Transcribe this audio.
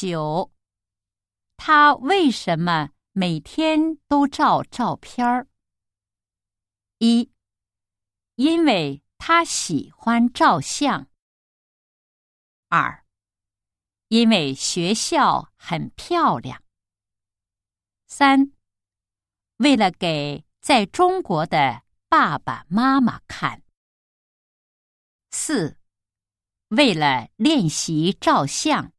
九。他为什么每天都照照片儿？一因为他喜欢照相。二因为学校很漂亮。三为了给在中国的爸爸妈妈看。四为了练习照相。